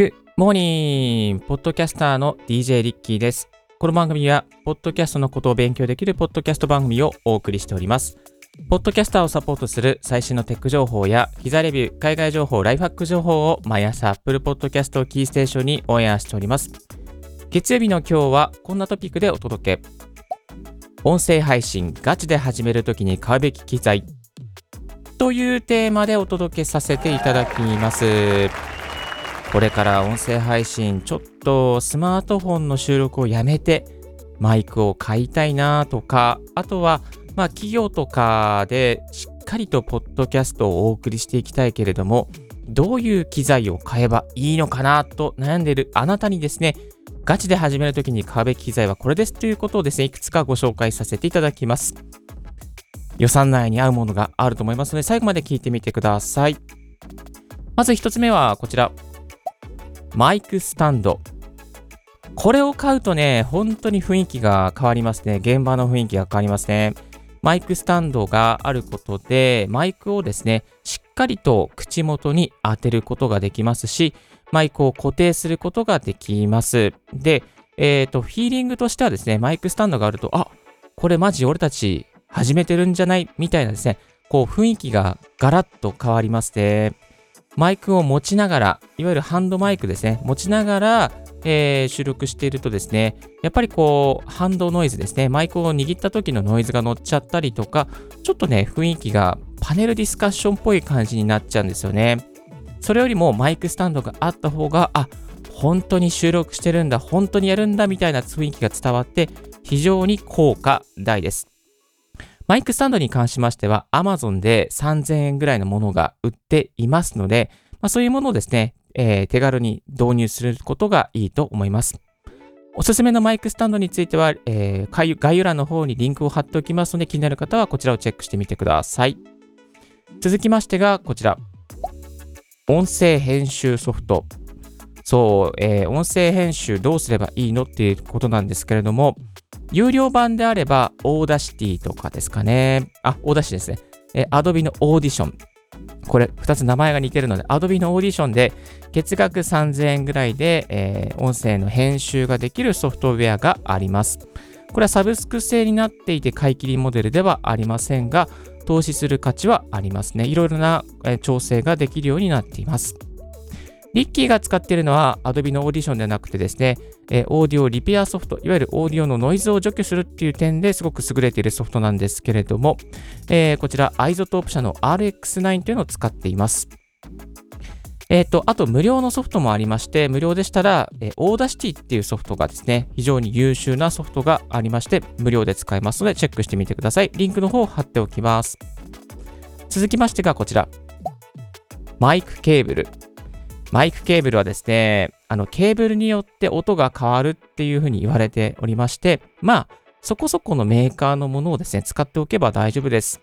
Good morning! ポッドキャスターの DJ リッキーです。この番組は、ポッドキャストのことを勉強できるポッドキャスト番組をお送りしております。ポッドキャスターをサポートする最新のテック情報や、機材レビュー、海外情報、ライフハック情報を毎朝 Apple Podcast をキーステーションにオンエアしております。月曜日の今日はこんなトピックでお届け。音声配信ガチで始めるときに買うべき機材というテーマでお届けさせていただきます。これから音声配信、ちょっとスマートフォンの収録をやめて、マイクを買いたいなとか、あとは、まあ企業とかでしっかりとポッドキャストをお送りしていきたいけれども、どういう機材を買えばいいのかなと悩んでいるあなたにですね、ガチで始めるときに買うべき機材はこれですということをですね、いくつかご紹介させていただきます。予算内に合うものがあると思いますので、最後まで聞いてみてください。まず1つ目はこちら。マイクスタンド。これを買うとね、本当に雰囲気が変わりますね。現場の雰囲気が変わりますね。マイクスタンドがあることで、マイクをですね、しっかりと口元に当てることができますし、マイクを固定することができます。で、えっ、ー、と、フィーリングとしてはですね、マイクスタンドがあると、あ、これマジ俺たち始めてるんじゃない？みたいなですね、こう雰囲気がガラッと変わりまして、マイクを持ちながら、いわゆるハンドマイクですね、持ちながら、えー、収録しているとですね、やっぱりこう、ハンドノイズですね、マイクを握った時のノイズが乗っちゃったりとか、ちょっとね、雰囲気がパネルディスカッションっぽい感じになっちゃうんですよね。それよりもマイクスタンドがあった方が、あ、本当に収録してるんだ、本当にやるんだみたいな雰囲気が伝わって、非常に効果大です。マイクスタンドに関しましては Amazon で3000円ぐらいのものが売っていますので、まあ、そういうものをですね、えー、手軽に導入することがいいと思います。おすすめのマイクスタンドについては、えー、概要欄の方にリンクを貼っておきますので、気になる方はこちらをチェックしてみてください。続きましてが、こちら。音声編集ソフト。そう、えー、音声編集どうすればいいのっていうことなんですけれども、有料版であれば、 Audacity とかですかね。あ、 Audacity ですね。え、Adobe のオーディション。これ、2つ名前が似てるので、Adobe のオーディションで、月額3000円ぐらいで、えー、音声の編集ができるソフトウェアがあります。これはサブスク制になっていて、買い切りモデルではありませんが、投資する価値はありますね。いろいろな、え調整ができるようになっています。リッキーが使っているのは Adobe のオーディションではなくてですね、えオーディオリペアソフト、いわゆるオーディオのノイズを除去するっていう点ですごく優れているソフトなんですけれども、えー、こちら iZotope 社の RX9 というのを使っています。えっ、ー、と、あと無料のソフトもありまして、無料でしたら、えー、 Audacity っていうソフトがですね、非常に優秀なソフトがありまして、無料で使えますので、チェックしてみてください。リンクの方を貼っておきます。続きましてがこちら。マイクケーブル。マイクケーブルはですね、あの、ケーブルによって音が変わるっていうふうに言われておりまして、まあ、そこそこのメーカーのものをですね、使っておけば大丈夫です。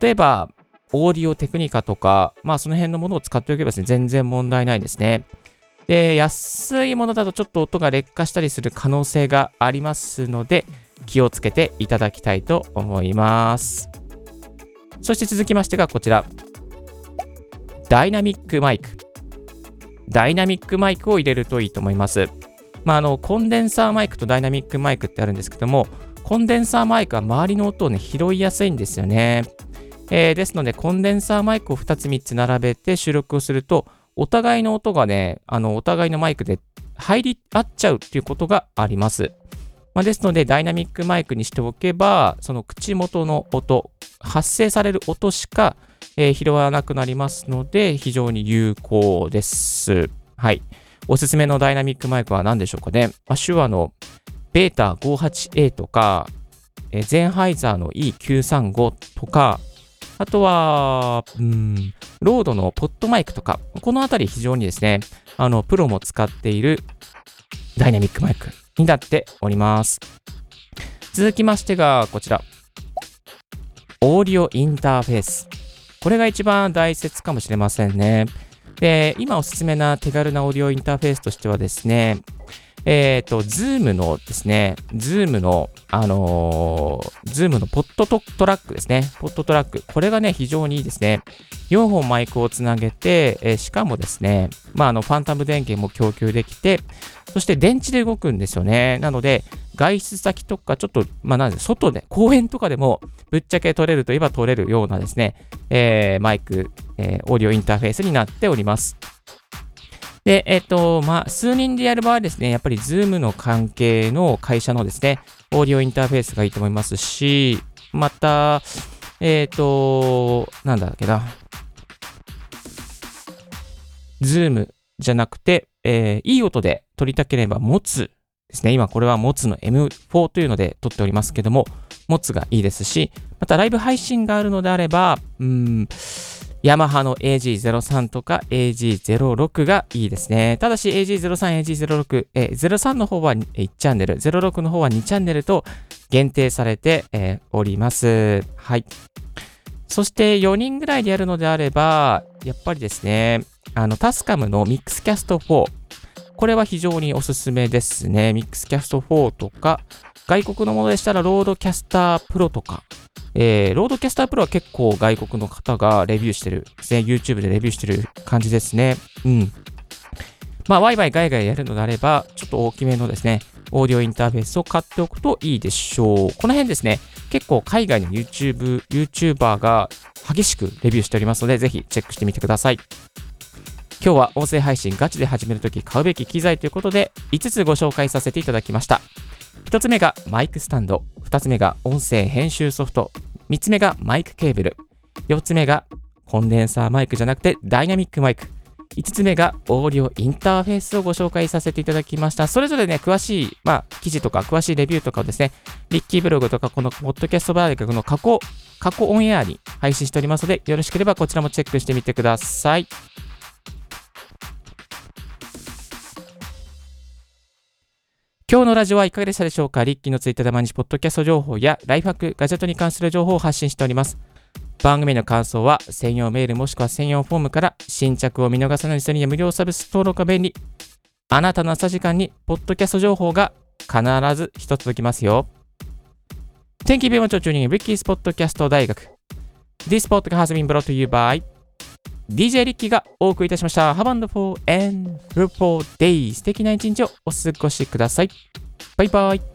例えば、オーディオテクニカとか、まあ、その辺のものを使っておけばですね、全然問題ないですね。で、安いものだとちょっと音が劣化したりする可能性がありますので、気をつけていただきたいと思います。そして続きましてがこちら。ダイナミックマイク。ダイナミックマイクを入れるといいと思います。まあ、あの、コンデンサーマイクとダイナミックマイクってあるんですけども、コンデンサーマイクは周りの音をね、拾いやすいんですよね。えー、ですので、コンデンサーマイクを2つ3つ並べて収録をすると、お互いの音がね、あの、お互いのマイクで入り合っちゃうっていうことがあります。まあ、ですので、ダイナミックマイクにしておけば、その口元の音、発生される音しかえー、拾わなくなりますので、非常に有効です。はい。おすすめのダイナミックマイクは何でしょうかね。まあ、手話のベータ 58A とか、えー、ゼンハイザーの E935 とか、あとは、うん、RODE の PodMic とか、このあたり非常にですね、あの、プロも使っているダイナミックマイクになっております。続きましてが、こちら。オーディオインターフェース。これが一番大切かもしれませんね。で、今おすすめな手軽なオーディオインターフェースとしてはですね、えっ、ー、と、 Zoom のですね、 Zoom の、あのー、 Zoom の PodTrak ですね。 PodTrak。これがね、非常にいいですね。4本マイクをつなげて、えー、しかもですね、まあ、あの、ファンタム電源も供給できて、そして電池で動くんですよね。なので、外出先とか、ちょっと、まあ、なんで、外で、公園とかでも、ぶっちゃけ取れるといえば取れるようなですね、えー、マイク、えー、オーディオインターフェースになっております。で、えっ、ー、と、まあ、数人でやる場合ですね、やっぱり Zoom の関係の会社のですね、オーディオインターフェースがいいと思いますし、また、えっ、ー、と、なんだっけな。Zoom じゃなくて、えー、いい音で撮りたければ持つですね。今これは持つの M4 というので撮っておりますけども、持つがいいですし、またライブ配信があるのであれば、うん、ヤマハの AG03 とか AG06 がいいですね。ただし AG03、AG06、え03の方は1チャンネル、06の方は2チャンネルと限定されて、えー、おります。はい。そして4人ぐらいでやるのであれば、やっぱりですね、あの、 TASCAM の Mixcast 4。これは非常におすすめですね。 Mixcast 4とか、外国のものでしたら RODECaster Pro とか、えー、 RODECaster Pro は結構外国の方がレビューしてるですね。YouTube でレビューしてる感じですね。うん。まあ、ワイワイガイガイやるのであれば、ちょっと大きめのですね、オーディオインターフェースを買っておくといいでしょう。この辺ですね、結構海外の YouTube、YouTuber が激しくレビューしておりますので、ぜひチェックしてみてください。今日は音声配信ガチで始めるとき買うべき機材ということで、5つご紹介させていただきました。1つ目がマイクスタンド、2つ目が音声編集ソフト、3つ目がマイクケーブル、4つ目がコンデンサーマイクじゃなくてダイナミックマイク、5つ目がオーディオインターフェースをご紹介させていただきました。それぞれね、詳しい、まあ、記事とか詳しいレビューとかをですね、リッキーブログとかこのポッドキャストバーでの過去、過去オンエアに配信しておりますので、よろしければこちらもチェックしてみてください。今日のラジオはいかがでしたでしょうか？リッキーのツイッターで毎日ポッドキャスト情報やライフハック、ガジェットに関する情報を発信しております。番組の感想は専用メールもしくは専用フォームから新着を見逃さない人に無料サービス登録が便利。あなたの朝時間にポッドキャスト情報が必ず一つ届きますよ。Thank you very much for tuning in Ricky's Podcast 大学。This podcast has been brought to you by DJ リッキーがお送りいたしました。Have and for and fruitful day. 素敵な一日をお過ごしください。バイバイ。